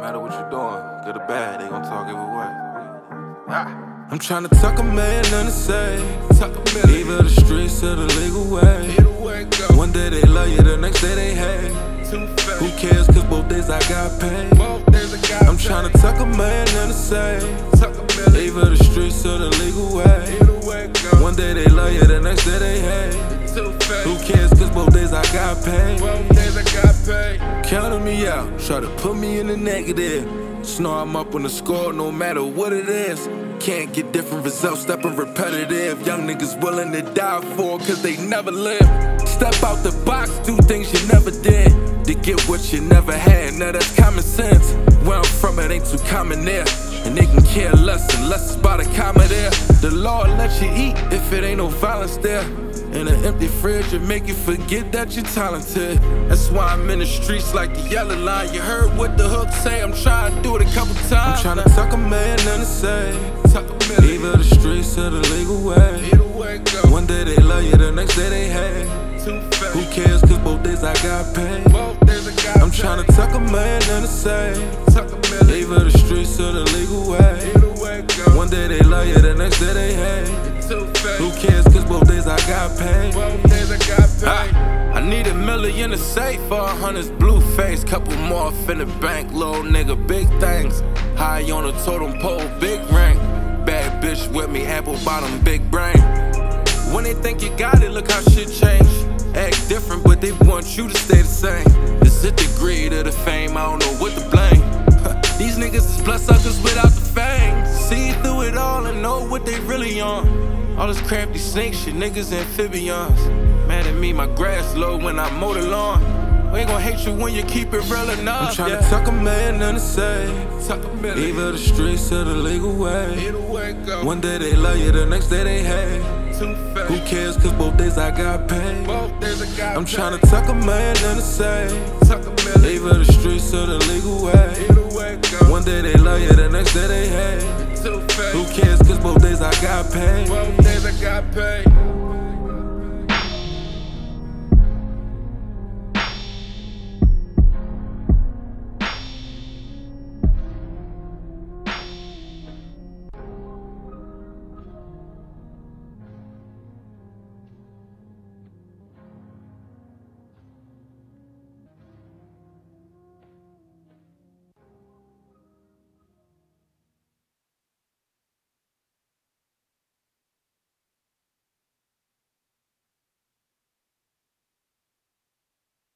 matter what you're doing, good or bad, they gon' talk either way. Ah. I'm tryna tuck a man in the safe. Tuck a million. Either the streets or the legal way. Way. One day they love you, the next day they hate. Who cares? Cause both days I got paid. Both days I got I'm tryna tuck a man in the safe. tuck a million. Either the streets or the legal way. Way. One day they love you, the next day they hate. Who cares? Cause both days I got paid. Both days I got paid. Counting me out, try to put me in the negative. Snow I'm up on the score no matter what it is. Can't get different results, stepping repetitive. Young niggas willing to die for cause they never live. Step out the box, do things you never did. To get what you never had, now that's common sense. Where I'm from, it ain't too common there. And they can care less unless it's about a comma there. The Lord let you eat if it ain't no violence there. In an empty fridge, it make you forget that you're talented. That's why I'm in the streets like the yellow line. You heard what the hook say, I'm trying to do it a couple times. I'm trying to tuck a man in the safe. Tuck a million. Either the streets or the legal way. Way. One day they love you, the next day they hate. Who cares, cause both days I got paid. I got I'm trying to tuck a man in the safe. tuck a million. Either the streets or the legal way. Way. One day they love you, the next day they hate. Who cares, cause both days I got paid. Both days I got paid. Ah, I need a million to safe for a hundred's blue face. Couple more in the bank, little nigga, big things. High on the totem pole, big rank. Bad bitch with me, apple bottom, big brain. When they think you got it, look how shit change. Act different, but they want you to stay the same. Is it the greed or the fame? I don't know what to blame. These niggas is blood suckers without the fame. See through it all and know what they really on. All this crafty snake shit, niggas amphibians. Mad at me, my grass low when I mow the lawn. We ain't gon' hate you when you keep it real enough. I'm tryna tuck a man in the safe. Tuck a million. Either the streets or the legal way. Way. One day they love you, the next day they hate. Who cares? Cause both days I got paid. Days I got I'm tryna tuck a man in the safe. Either the streets or the legal way. Way. One day they love you, the next day they hate. Who cares? Cause both days I got paid. Both days I got paid.